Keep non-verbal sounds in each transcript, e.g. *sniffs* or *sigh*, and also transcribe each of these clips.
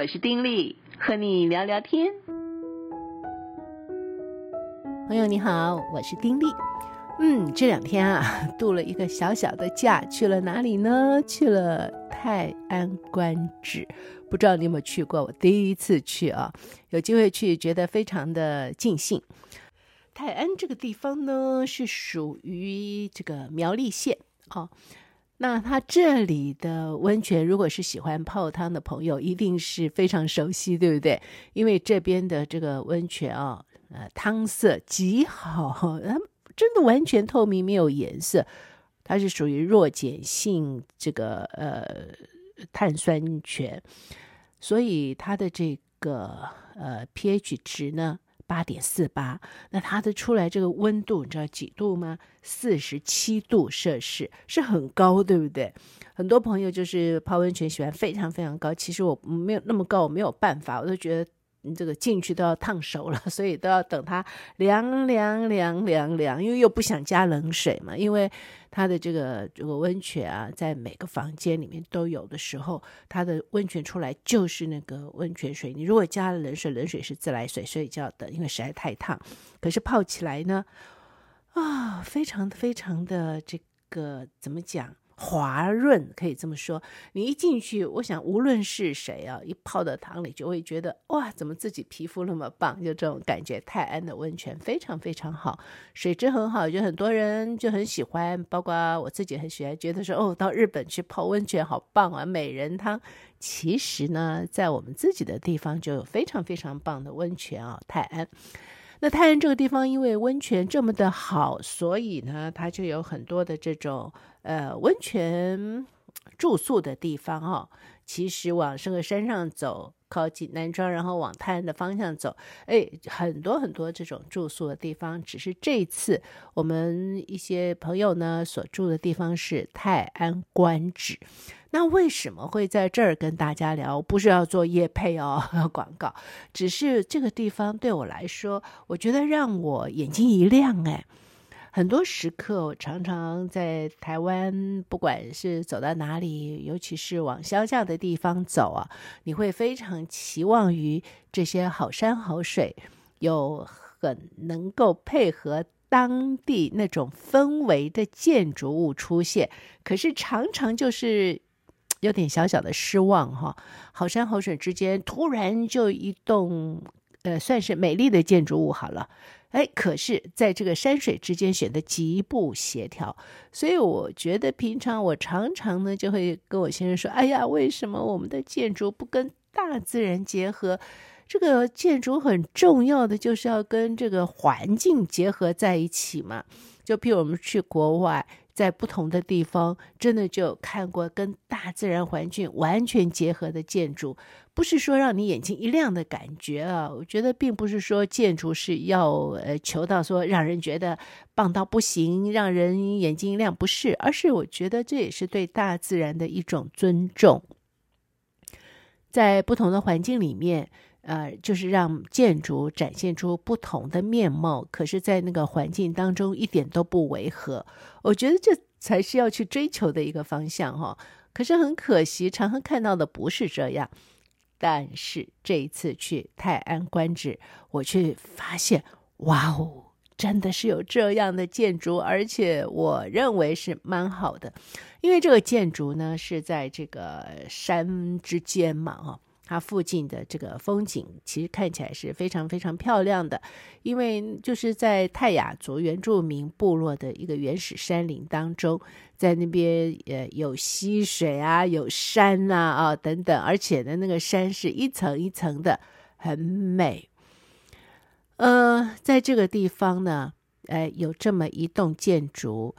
我是丁力，和你聊聊天。朋友你好，我是丁力。嗯，这两天啊，度了一个小小的假，去了哪里呢？去了泰安官址，不知道你有没有去过？我第一次去啊，有机会去，觉得非常的尽兴。泰安这个地方呢，是属于这个苗栗县啊。那它这里的温泉，如果是喜欢泡汤的朋友，一定是非常熟悉，对不对？因为这边的这个温泉啊，呃，汤色极好，它真的完全透明，没有颜色。它是属于弱碱性这个呃碳酸泉，所以它的这个呃 pH 值呢，八点四八，那它的出来这个温度，你知道几度吗？四十七度摄氏，是很高，对不对？很多朋友就是泡温泉喜欢非常非常高，其实我没有那么高，我没有办法，我都觉得。你这个进去都要烫熟了，所以都要等它凉凉凉凉凉，因为又不想加冷水嘛。因为它的这个这个温泉啊，在每个房间里面都有的时候，它的温泉出来就是那个温泉水。你如果加了冷水，冷水是自来水，所以就要等，因为实在太烫。可是泡起来呢，啊，非常非常的这个怎么讲？滑润可以这么说，你一进去，我想无论是谁啊，一泡到汤里就会觉得哇，怎么自己皮肤那么棒？就这种感觉。泰安的温泉非常非常好，水质很好，就很多人就很喜欢，包括我自己很喜欢，觉得说哦，到日本去泡温泉好棒啊，美人汤。其实呢，在我们自己的地方就有非常非常棒的温泉啊，泰安。那泰安这个地方，因为温泉这么的好，所以呢，它就有很多的这种呃温泉住宿的地方、哦。其实往这个山上走，靠近南庄，然后往泰安的方向走，哎，很多很多这种住宿的地方。只是这次我们一些朋友呢所住的地方是泰安观止。那为什么会在这儿跟大家聊？不是要做业配哦，*laughs* 广告，只是这个地方对我来说，我觉得让我眼睛一亮哎。很多时刻，我常常在台湾，不管是走到哪里，尤其是往乡下的地方走啊，你会非常期望于这些好山好水，有很能够配合。当地那种氛围的建筑物出现，可是常常就是有点小小的失望哈。好山好水之间，突然就一栋呃，算是美丽的建筑物好了，哎，可是在这个山水之间显得极不协调。所以我觉得平常我常常呢就会跟我先生说：“哎呀，为什么我们的建筑不跟大自然结合？”这个建筑很重要的就是要跟这个环境结合在一起嘛。就譬如我们去国外，在不同的地方，真的就看过跟大自然环境完全结合的建筑，不是说让你眼睛一亮的感觉啊。我觉得并不是说建筑是要呃求到说让人觉得棒到不行，让人眼睛一亮，不是，而是我觉得这也是对大自然的一种尊重，在不同的环境里面。呃，就是让建筑展现出不同的面貌，可是，在那个环境当中一点都不违和。我觉得这才是要去追求的一个方向哈。可是很可惜，常常看到的不是这样。但是这一次去泰安观止，我却发现，哇哦，真的是有这样的建筑，而且我认为是蛮好的，因为这个建筑呢是在这个山之间嘛，哈。它附近的这个风景其实看起来是非常非常漂亮的，因为就是在泰雅族原住民部落的一个原始山林当中，在那边呃有溪水啊，有山啊啊等等，而且呢那个山是一层一层的，很美。呃，在这个地方呢，呃有这么一栋建筑，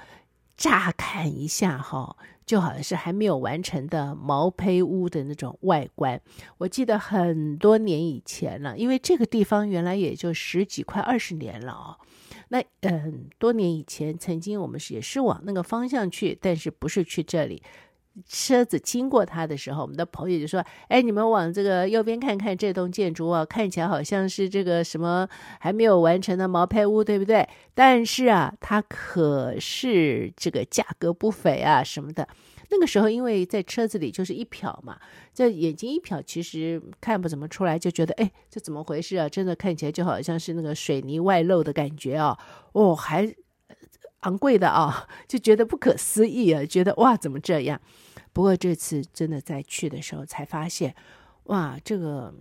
乍看一下哈。就好像是还没有完成的毛坯屋的那种外观。我记得很多年以前了，因为这个地方原来也就十几快二十年了哦。那嗯，多年以前曾经我们也是往那个方向去，但是不是去这里。车子经过它的时候，我们的朋友就说：“哎，你们往这个右边看看，这栋建筑啊，看起来好像是这个什么还没有完成的毛坯屋，对不对？但是啊，它可是这个价格不菲啊，什么的。那个时候因为在车子里就是一瞟嘛，这眼睛一瞟，其实看不怎么出来，就觉得哎，这怎么回事啊？真的看起来就好像是那个水泥外露的感觉啊！哦，还 *sniffs* 昂贵的啊，就觉得不可思议啊，觉得哇，怎么这样？不过这次真的在去的时候才发现，哇，这个。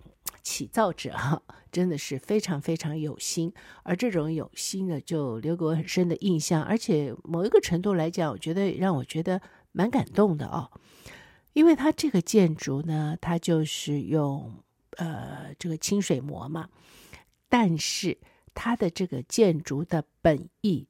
起造者哈，真的是非常非常有心，而这种有心呢，就留给我很深的印象。而且某一个程度来讲，我觉得让我觉得蛮感动的哦，因为它这个建筑呢，它就是用呃这个清水模嘛，但是它的这个建筑的本意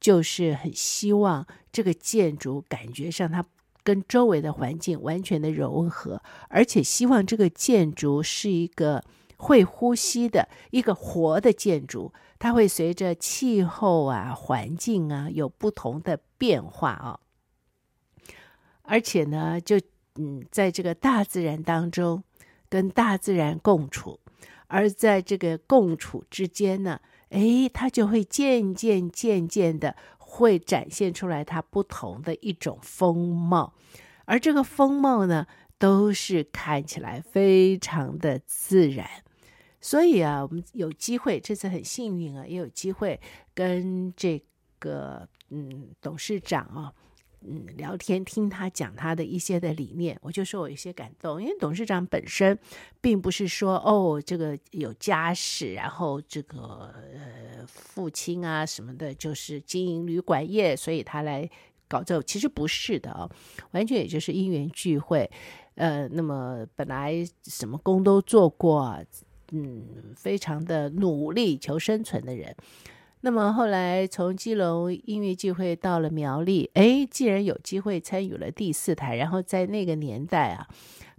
就是很希望这个建筑感觉上它。跟周围的环境完全的融合，而且希望这个建筑是一个会呼吸的一个活的建筑，它会随着气候啊、环境啊有不同的变化啊。而且呢，就嗯，在这个大自然当中跟大自然共处，而在这个共处之间呢，诶，它就会渐渐渐渐的。会展现出来它不同的一种风貌，而这个风貌呢，都是看起来非常的自然。所以啊，我们有机会，这次很幸运啊，也有机会跟这个嗯董事长啊。嗯，聊天听他讲他的一些的理念，我就说我有些感动，因为董事长本身并不是说哦，这个有家室，然后这个呃父亲啊什么的，就是经营旅馆业，所以他来搞这，其实不是的哦，完全也就是因缘聚会，呃，那么本来什么工都做过，嗯，非常的努力求生存的人。那么后来从基隆音乐聚会到了苗栗，哎，既然有机会参与了第四台，然后在那个年代啊，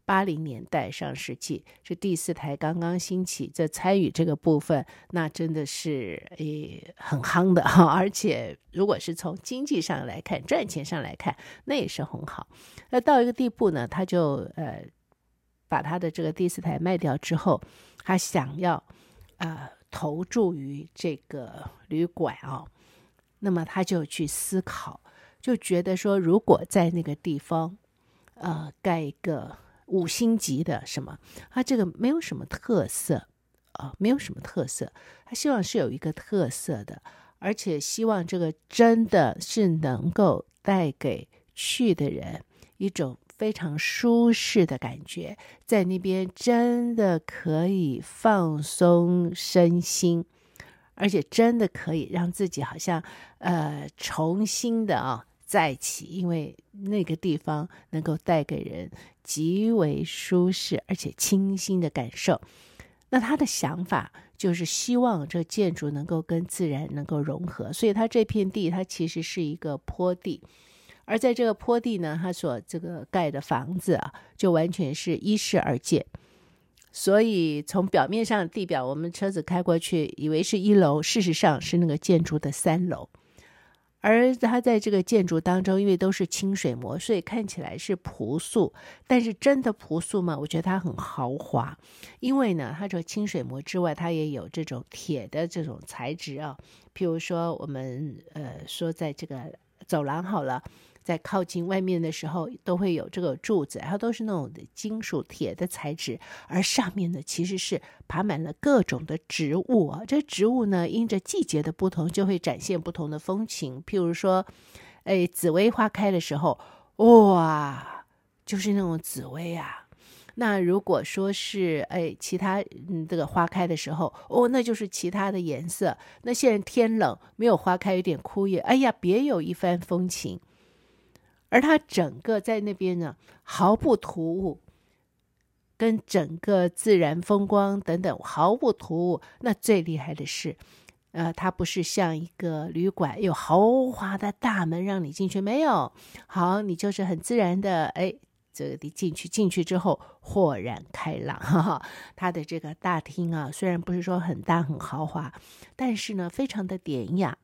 八零年代上世纪，这第四台刚刚兴起，这参与这个部分，那真的是诶很夯的哈，而且如果是从经济上来看，赚钱上来看，那也是很好。那到一个地步呢，他就呃把他的这个第四台卖掉之后，他想要呃。投注于这个旅馆啊，那么他就去思考，就觉得说，如果在那个地方，呃，盖一个五星级的什么，他这个没有什么特色啊，没有什么特色，他希望是有一个特色的，而且希望这个真的是能够带给去的人一种。非常舒适的感觉，在那边真的可以放松身心，而且真的可以让自己好像呃重新的啊再起，因为那个地方能够带给人极为舒适而且清新的感受。那他的想法就是希望这建筑能够跟自然能够融合，所以他这片地它其实是一个坡地。而在这个坡地呢，他所这个盖的房子啊，就完全是依势而建。所以从表面上地表，我们车子开过去，以为是一楼，事实上是那个建筑的三楼。而它在这个建筑当中，因为都是清水模，所以看起来是朴素。但是真的朴素吗？我觉得它很豪华，因为呢，它这个清水模之外，它也有这种铁的这种材质啊。譬如说，我们呃说在这个走廊好了。在靠近外面的时候，都会有这个柱子，它都是那种的金属铁的材质，而上面呢，其实是爬满了各种的植物啊。这植物呢，因着季节的不同，就会展现不同的风情。譬如说，哎，紫薇花开的时候，哇，就是那种紫薇啊。那如果说是哎，其他嗯，这个花开的时候，哦，那就是其他的颜色。那现在天冷，没有花开，有点枯叶，哎呀，别有一番风情。而它整个在那边呢，毫不突兀，跟整个自然风光等等毫不突兀。那最厉害的是，呃，它不是像一个旅馆有豪华的大门让你进去，没有。好，你就是很自然的，哎，这个你进去，进去之后豁然开朗。哈哈，它的这个大厅啊，虽然不是说很大很豪华，但是呢，非常的典雅。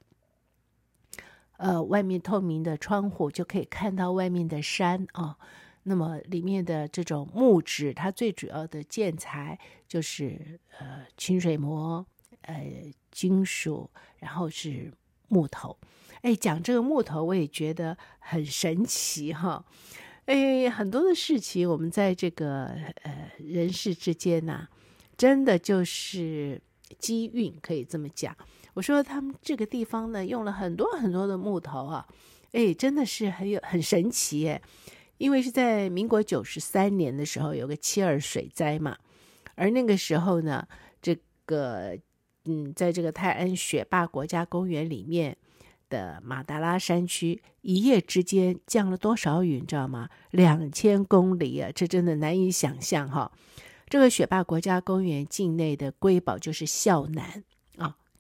呃，外面透明的窗户就可以看到外面的山啊、哦。那么里面的这种木质，它最主要的建材就是呃清水模，呃金属，然后是木头。哎，讲这个木头，我也觉得很神奇哈。哎，很多的事情，我们在这个呃人世之间呐、真的就是机运，可以这么讲。我说他们这个地方呢，用了很多很多的木头啊，哎，真的是很有很神奇耶。因为是在民国九十三年的时候，有个七二水灾嘛，而那个时候呢，这个嗯，在这个泰安雪霸国家公园里面的马达拉山区，一夜之间降了多少雨，你知道吗？两千公里啊，这真的难以想象哈。这个雪霸国家公园境内的瑰宝就是孝南。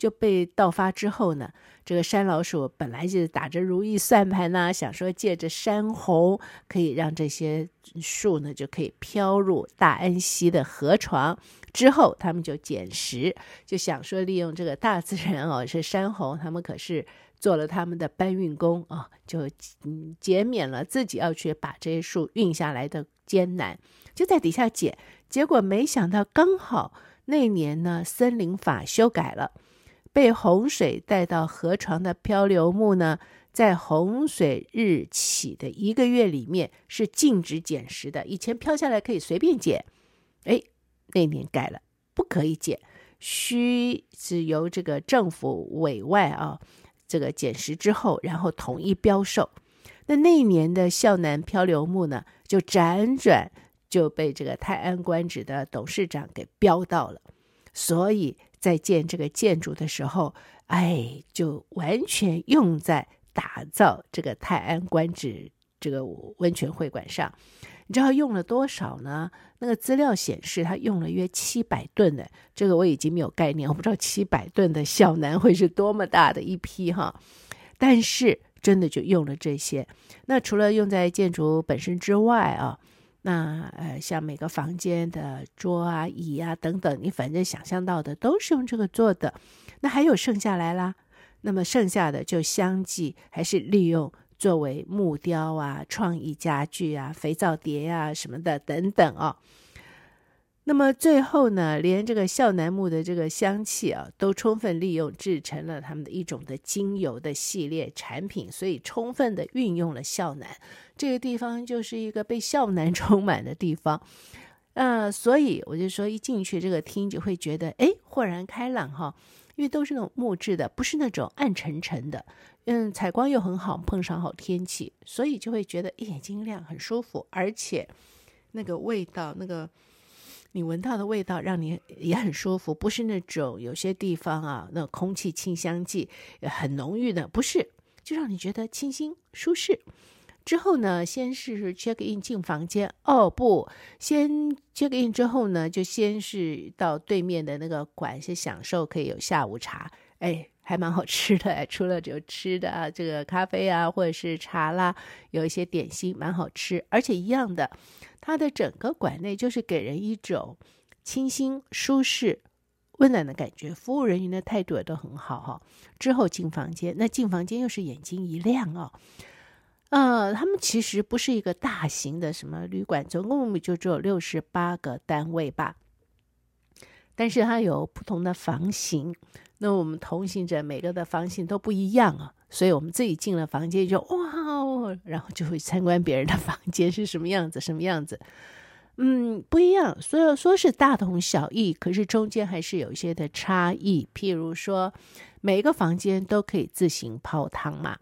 就被盗发之后呢，这个山老鼠本来就打着如意算盘呢，想说借着山洪可以让这些树呢就可以飘入大安溪的河床。之后他们就捡拾，就想说利用这个大自然哦，是山洪，他们可是做了他们的搬运工啊，就嗯减免了自己要去把这些树运下来的艰难，就在底下捡。结果没想到刚好那年呢，森林法修改了。被洪水带到河床的漂流木呢，在洪水日起的一个月里面是禁止捡拾的。以前飘下来可以随便捡，哎，那年改了，不可以捡，需是由这个政府委外啊，这个捡拾之后，然后统一标售。那那一年的孝南漂流木呢，就辗转就被这个泰安官职的董事长给标到了，所以。在建这个建筑的时候，哎，就完全用在打造这个泰安观止这个温泉会馆上。你知道用了多少呢？那个资料显示，他用了约七百吨的。这个我已经没有概念，我不知道七百吨的孝南会是多么大的一批哈。但是真的就用了这些。那除了用在建筑本身之外啊。那呃，像每个房间的桌啊、椅啊等等，你反正想象到的都是用这个做的。那还有剩下来啦，那么剩下的就相继还是利用作为木雕啊、创意家具啊、肥皂碟啊什么的等等啊。那么最后呢，连这个孝楠木的这个香气啊，都充分利用制成了他们的一种的精油的系列产品，所以充分的运用了孝楠这个地方，就是一个被孝楠 *laughs* 充满的地方。呃，所以我就说，一进去这个厅就会觉得，哎，豁然开朗哈，因为都是那种木质的，不是那种暗沉沉的，嗯，采光又很好，碰上好天气，所以就会觉得眼睛亮，很舒服，而且那个味道，那个。你闻到的味道让你也很舒服，不是那种有些地方啊，那空气清香剂很浓郁的，不是，就让你觉得清新舒适。之后呢，先是 check in 进房间，哦不，先 check in 之后呢，就先是到对面的那个馆，先享受可以有下午茶，哎，还蛮好吃的，除了有吃的啊，这个咖啡啊，或者是茶啦，有一些点心蛮好吃，而且一样的。它的整个馆内就是给人一种清新、舒适、温暖的感觉，服务人员的态度也都很好哈。之后进房间，那进房间又是眼睛一亮哦。呃，他们其实不是一个大型的什么旅馆，总共就只有六十八个单位吧。但是它有不同的房型，那我们同行者每个的房型都不一样啊，所以我们自己进了房间就哇。然后就会参观别人的房间是什么样子，什么样子，嗯，不一样。虽然说是大同小异，可是中间还是有一些的差异。譬如说，每一个房间都可以自行泡汤嘛。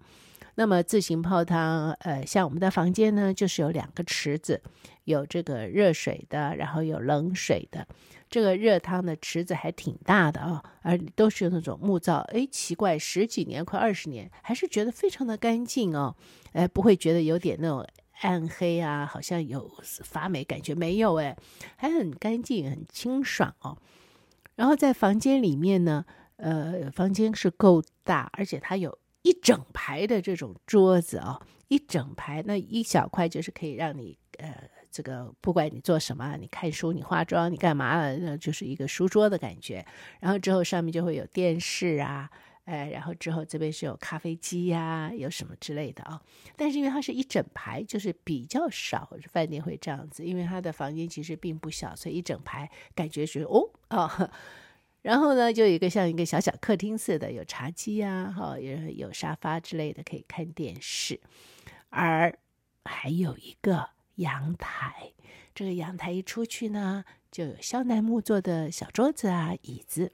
那么自行泡汤，呃，像我们的房间呢，就是有两个池子，有这个热水的，然后有冷水的。这个热汤的池子还挺大的啊，而都是用那种木造。哎，奇怪，十几年快二十年，还是觉得非常的干净哦。哎，不会觉得有点那种暗黑啊，好像有发霉感觉没有哎，还很干净，很清爽哦。然后在房间里面呢，呃，房间是够大，而且它有。一整排的这种桌子啊、一整排，那一小块就是可以让你呃，这个不管你做什么，你看书、你化妆、你干嘛了，那就是一个书桌的感觉。然后之后上面就会有电视啊，哎，然后之后这边是有咖啡机呀、有什么之类的啊、但是因为它是一整排，就是比较少饭店会这样子，因为它的房间其实并不小，所以一整排感觉是哦哦。*laughs* 然后呢，就有一个像一个小小客厅似的，有茶几呀，哈，有有沙发之类的，可以看电视。而还有一个阳台。这个阳台一出去呢，就有肖楠木做的小桌子啊、椅子，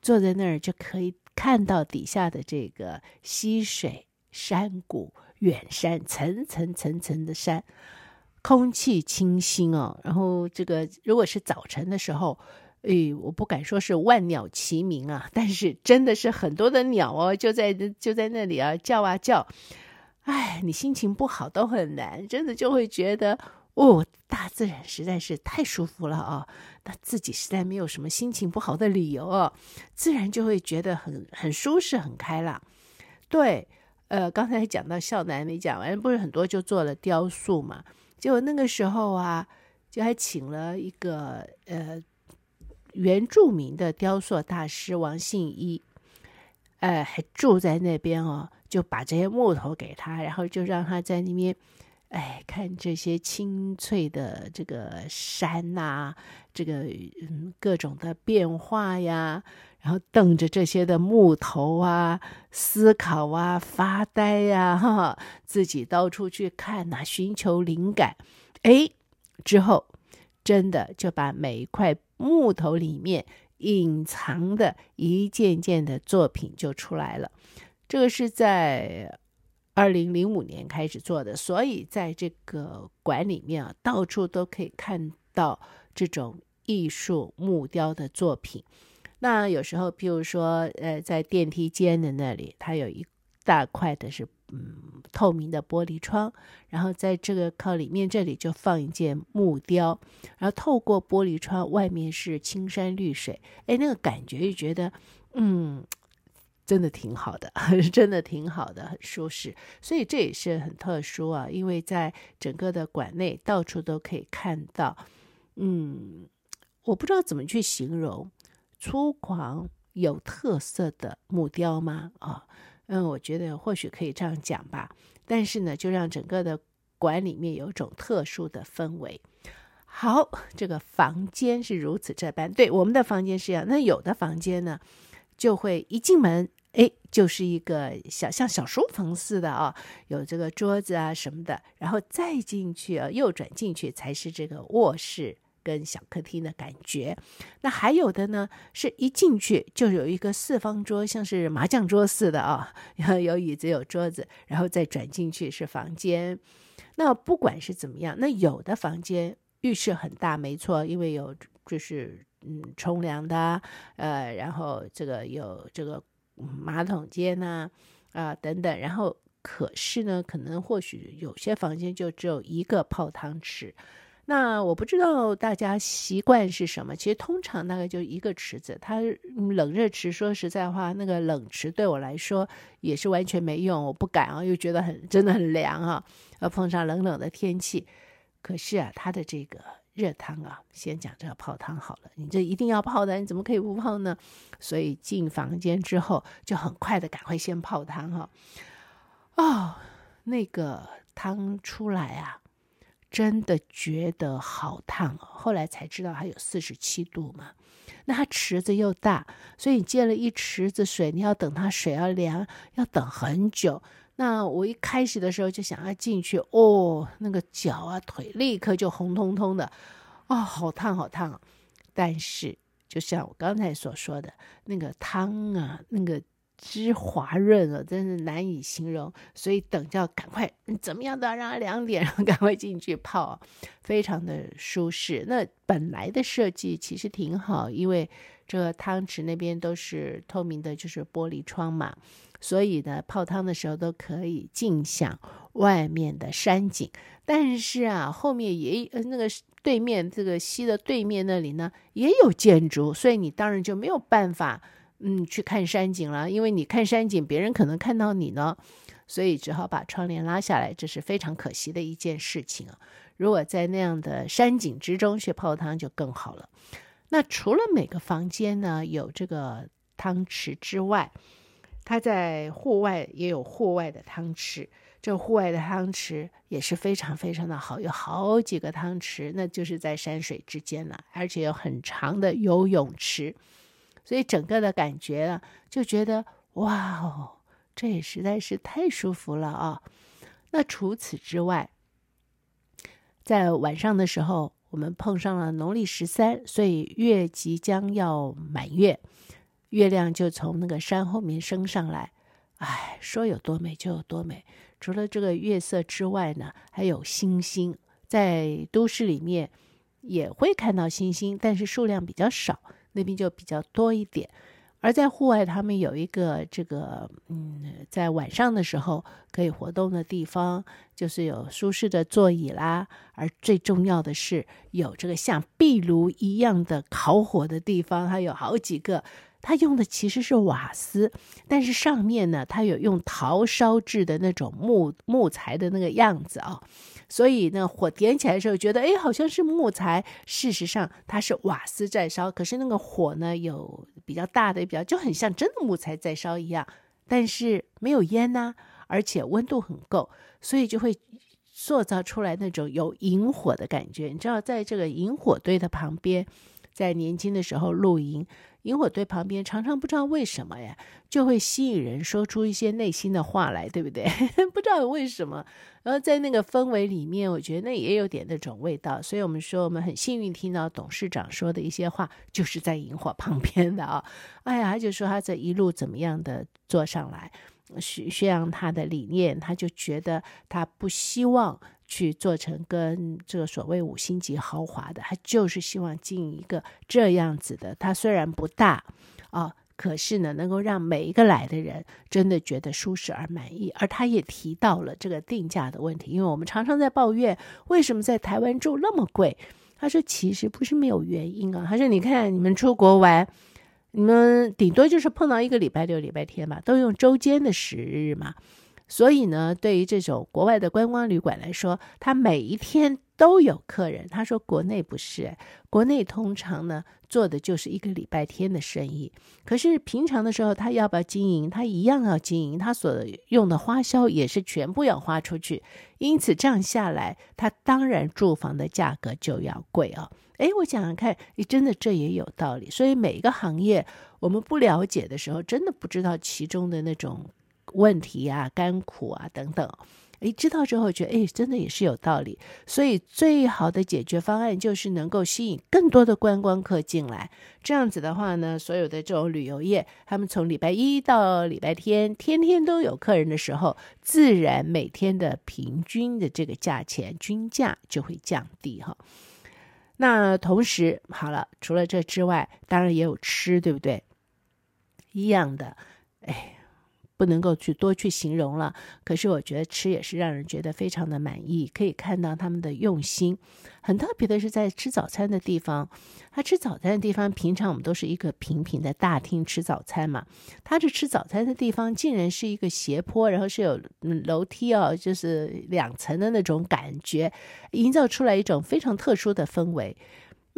坐在那儿就可以看到底下的这个溪水、山谷、远山，层层层层的山，空气清新哦。然后这个如果是早晨的时候，诶，我不敢说是万鸟齐鸣啊，但是真的是很多的鸟哦，就在就在那里啊叫啊叫，哎，你心情不好都很难，真的就会觉得哦，大自然实在是太舒服了啊，那自己实在没有什么心情不好的理由哦，自然就会觉得很很舒适很开朗。对，呃，刚才讲到孝南没讲完，不是很多就做了雕塑嘛，结果那个时候啊，就还请了一个呃。原住民的雕塑大师王信一，呃，还住在那边哦，就把这些木头给他，然后就让他在那边，哎，看这些青翠的这个山呐、这个嗯各种的变化呀，然后瞪着这些的木头啊，思考啊，发呆呀，哈，自己到处去看呐、寻求灵感，哎，之后真的就把每一块。木头里面隐藏的一件件的作品就出来了。这个是在二零零五年开始做的，所以在这个馆里面啊，到处都可以看到这种艺术木雕的作品。那有时候，譬如说，呃，在电梯间的那里，它有一大块的是。嗯，透明的玻璃窗，然后在这个靠里面这里就放一件木雕，然后透过玻璃窗，外面是青山绿水，哎，那个感觉就觉得，嗯，真的挺好的，*laughs* 真的挺好的，很舒适。所以这也是很特殊啊，因为在整个的馆内到处都可以看到，嗯，我不知道怎么去形容粗犷有特色的木雕吗？啊。嗯，我觉得或许可以这样讲吧，但是呢，就让整个的馆里面有种特殊的氛围。好，这个房间是如此这般，对，我们的房间是这样。那有的房间呢，就会一进门，哎，就是一个小像小书房似的啊，有这个桌子啊什么的，然后再进去啊，右转进去才是这个卧室。跟小客厅的感觉，那还有的呢，是一进去就有一个四方桌，像是麻将桌似的啊，*laughs* 有椅子有桌子，然后再转进去是房间。那不管是怎么样，那有的房间浴室很大，没错，因为有就是嗯冲凉的，呃，然后这个有这个马桶间呐，啊等等，然后可是呢，可能或许有些房间就只有一个泡汤池。那我不知道大家习惯是什么，其实通常大概就一个池子，它冷热池。说实在话，那个冷池对我来说也是完全没用，我不敢啊，又觉得很真的很凉啊，要碰上冷冷的天气。可是啊，它的这个热汤啊，先讲这个泡汤好了，你这一定要泡的，你怎么可以不泡呢？所以进房间之后就很快的赶快先泡汤哈。哦，那个汤出来啊。真的觉得好烫哦，后来才知道还有四十七度嘛。那它池子又大，所以你接了一池子水，你要等它水要凉，要等很久。那我一开始的时候就想要进去，哦，那个脚啊腿立刻就红彤彤的，啊、好烫好烫。但是就像我刚才所说的那个汤啊，那个。之滑润啊，真是难以形容。所以等就要赶快，怎么样都要让它凉点，然后赶快进去泡，非常的舒适。那本来的设计其实挺好，因为这个汤池那边都是透明的，就是玻璃窗嘛，所以呢，泡汤的时候都可以尽享外面的山景。但是啊，后面也那个对面这个溪的对面那里呢，也有建筑，所以你当然就没有办法。嗯，去看山景了，因为你看山景，别人可能看到你呢，所以只好把窗帘拉下来，这是非常可惜的一件事情啊。如果在那样的山景之中去泡汤就更好了。那除了每个房间呢有这个汤池之外，它在户外也有户外的汤池。这户外的汤池也是非常非常的好，有好几个汤池，那就是在山水之间了，而且有很长的游泳池。所以整个的感觉啊，就觉得哇哦，这也实在是太舒服了啊！那除此之外，在晚上的时候，我们碰上了农历十三，所以月即将要满月，月亮就从那个山后面升上来。哎，说有多美就有多美。除了这个月色之外呢，还有星星。在都市里面也会看到星星，但是数量比较少，那边就比较多一点。而在户外，他们有一个这个，嗯，在晚上的时候可以活动的地方，就是有舒适的座椅啦。而最重要的是，有这个像壁炉一样的烤火的地方，它有好几个。它用的其实是瓦斯，但是上面呢，它有用陶烧制的那种木木材的那个样子啊、所以呢，火点起来的时候觉得，哎，好像是木材，事实上它是瓦斯在烧，可是那个火呢，有比较大的，比较就很像真的木材在烧一样，但是没有烟呐、而且温度很够，所以就会塑造出来那种有营火的感觉。你知道，在这个营火堆的旁边，在年轻的时候露营。萤火堆旁边，常常不知道为什么呀，就会吸引人说出一些内心的话来，对不对？*laughs* 不知道为什么。然后在那个氛围里面，我觉得那也有点那种味道。所以我们说，我们很幸运听到董事长说的一些话，就是在萤火旁边的啊。哎呀，他就说他这一路怎么样的做上来，宣宣扬他的理念，他就觉得他不希望。去做成跟这个所谓五星级豪华的，他就是希望进一个这样子的。他虽然不大啊，可是呢，能够让每一个来的人真的觉得舒适而满意。而他也提到了这个定价的问题，因为我们常常在抱怨为什么在台湾住那么贵。他说其实不是没有原因啊。他说你看你们出国玩，你们顶多就是碰到一个礼拜六、礼拜天嘛，都用周间的时日嘛。所以呢，对于这种国外的观光旅馆来说，他每一天都有客人。他说国内不是，国内通常呢做的就是一个礼拜天的生意。可是平常的时候，他要不要经营？他一样要经营，他所用的花销也是全部要花出去。因此这样下来，他当然住房的价格就要贵啊。诶，我想想看，你真的这也有道理。所以每一个行业，我们不了解的时候，真的不知道其中的那种。问题啊，甘苦啊，等等，诶，知道之后觉得，诶，真的也是有道理。所以，最好的解决方案就是能够吸引更多的观光客进来。这样子的话呢，所有的这种旅游业，他们从礼拜一到礼拜天，天天都有客人的时候，自然每天的平均的这个价钱均价就会降低哈。那同时，好了，除了这之外，当然也有吃，对不对？一样的，哎。不能够去多去形容了，可是我觉得吃也是让人觉得非常的满意，可以看到他们的用心。很特别的是在吃早餐的地方，他吃早餐的地方，平常我们都是一个平平的大厅吃早餐嘛，他这吃早餐的地方竟然是一个斜坡，然后是有楼梯哦，就是两层的那种感觉，营造出来一种非常特殊的氛围。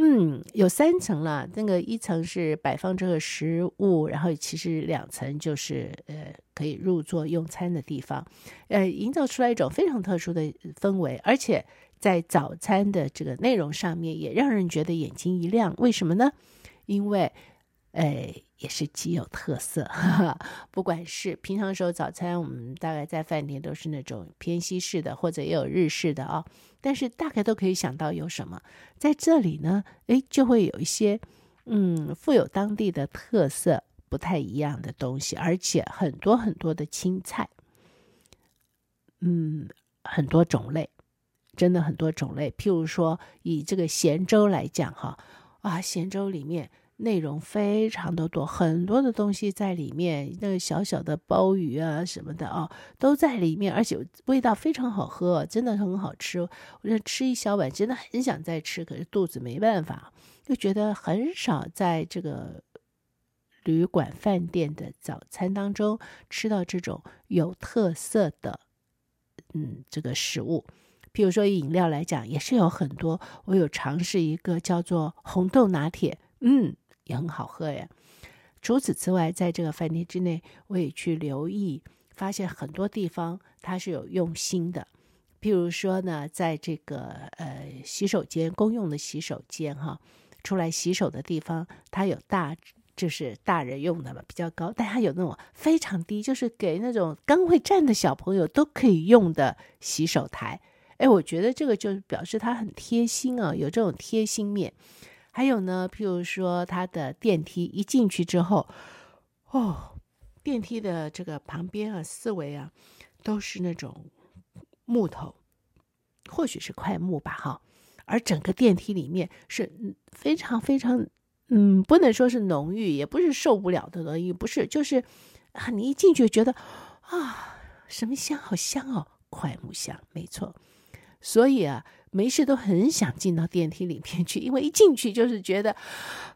嗯，有三层了。那个一层是摆放这个食物，然后其实两层就是呃可以入座用餐的地方，呃，营造出来一种非常特殊的氛围，而且在早餐的这个内容上面也让人觉得眼睛一亮。为什么呢？因为。哎，也是极有特色，哈哈，不管是平常时候早餐，我们大概在饭店都是那种偏西式的，或者也有日式的啊、哦。但是大概都可以想到有什么，在这里呢，哎，就会有一些嗯，富有当地的特色，不太一样的东西，而且很多很多的青菜，嗯，很多种类，真的很多种类。譬如说，以这个咸粥来讲，哈，啊，咸粥里面。内容非常的多，很多的东西在里面，那个小小的鲍鱼啊什么的哦，都在里面，而且味道非常好喝，真的很好吃。我觉得吃一小碗真的很想再吃，可是肚子没办法，就觉得很少在这个旅馆饭店的早餐当中吃到这种有特色的，嗯，这个食物。比如说饮料来讲，也是有很多。我有尝试一个叫做红豆拿铁，嗯。也很好喝呀。除此之外，在这个饭店之内，我也去留意，发现很多地方它是有用心的。譬如说呢，在这个呃洗手间公用的洗手间哈，出来洗手的地方，它有大就是大人用的嘛，比较高，但它有那种非常低，就是给那种刚会站的小朋友都可以用的洗手台。哎，我觉得这个就表示他很贴心啊，有这种贴心面。还有呢，譬如说他的电梯一进去之后，哦，电梯的这个旁边啊、四围啊，都是那种木头，或许是块木吧，哈。而整个电梯里面是非常非常，嗯，不能说是浓郁，也不是受不了的浓郁，不是，就是啊，你一进去觉得啊，什么香，好香哦，块木香，没错。所以啊，没事都很想进到电梯里面去，因为一进去就是觉得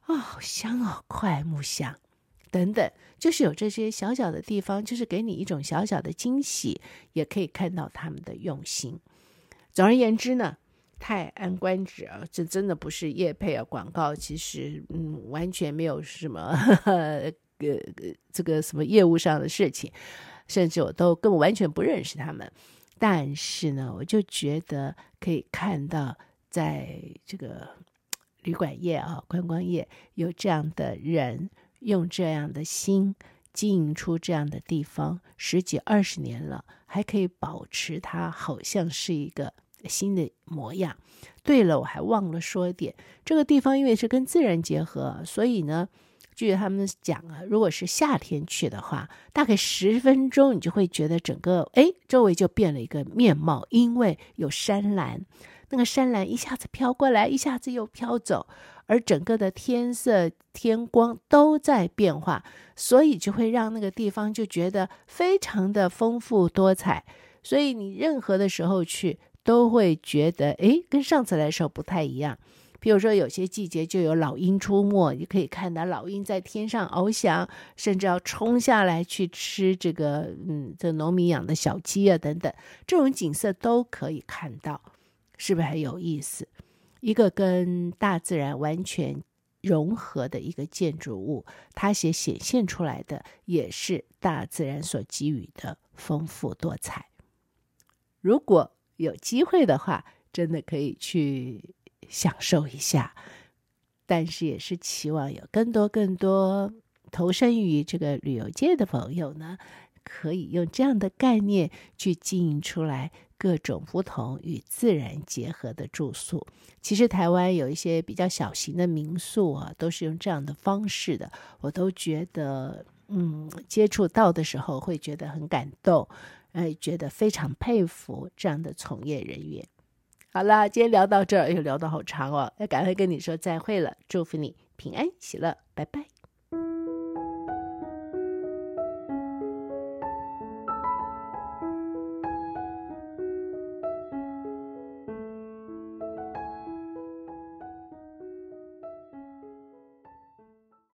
啊，好香哦，快木香，等等，就是有这些小小的地方，就是给你一种小小的惊喜，也可以看到他们的用心。总而言之呢。泰安观止啊，这真的不是业配啊，广告其实嗯完全没有什么呵呵呃这个什么业务上的事情，甚至我都根本完全不认识他们，但是呢，我就觉得可以看到在这个旅馆业啊观光业有这样的人用这样的心经营出这样的地方，十几二十年了，还可以保持它好像是一个。新的模样。对了，我还忘了说一点，这个地方因为是跟自然结合，所以呢，据他们讲啊，如果是夏天去的话，大概十分钟你就会觉得整个哎周围就变了一个面貌，因为有山岚，那个山岚一下子飘过来，一下子又飘走，而整个的天色、天光都在变化，所以就会让那个地方就觉得非常的丰富多彩。所以你任何的时候去。都会觉得，诶，跟上次来的时候不太一样。比如说，有些季节就有老鹰出没，你可以看到老鹰在天上翱翔，甚至要冲下来去吃这个，嗯，这农民养的小鸡啊等等，这种景色都可以看到，是不是很有意思？一个跟大自然完全融合的一个建筑物，它也显现出来的也是大自然所给予的丰富多彩。如果有机会的话，真的可以去享受一下，但是也是期望有更多更多投身于这个旅游界的朋友呢，可以用这样的概念去经营出来各种不同与自然结合的住宿。其实台湾有一些比较小型的民宿啊，都是用这样的方式的，我都觉得，嗯，接触到的时候会觉得很感动。哎，觉得非常佩服这样的从业人员。好了，今天聊到这儿，又聊得好长哦，要赶快跟你说再会了。祝福你平安喜乐，拜拜。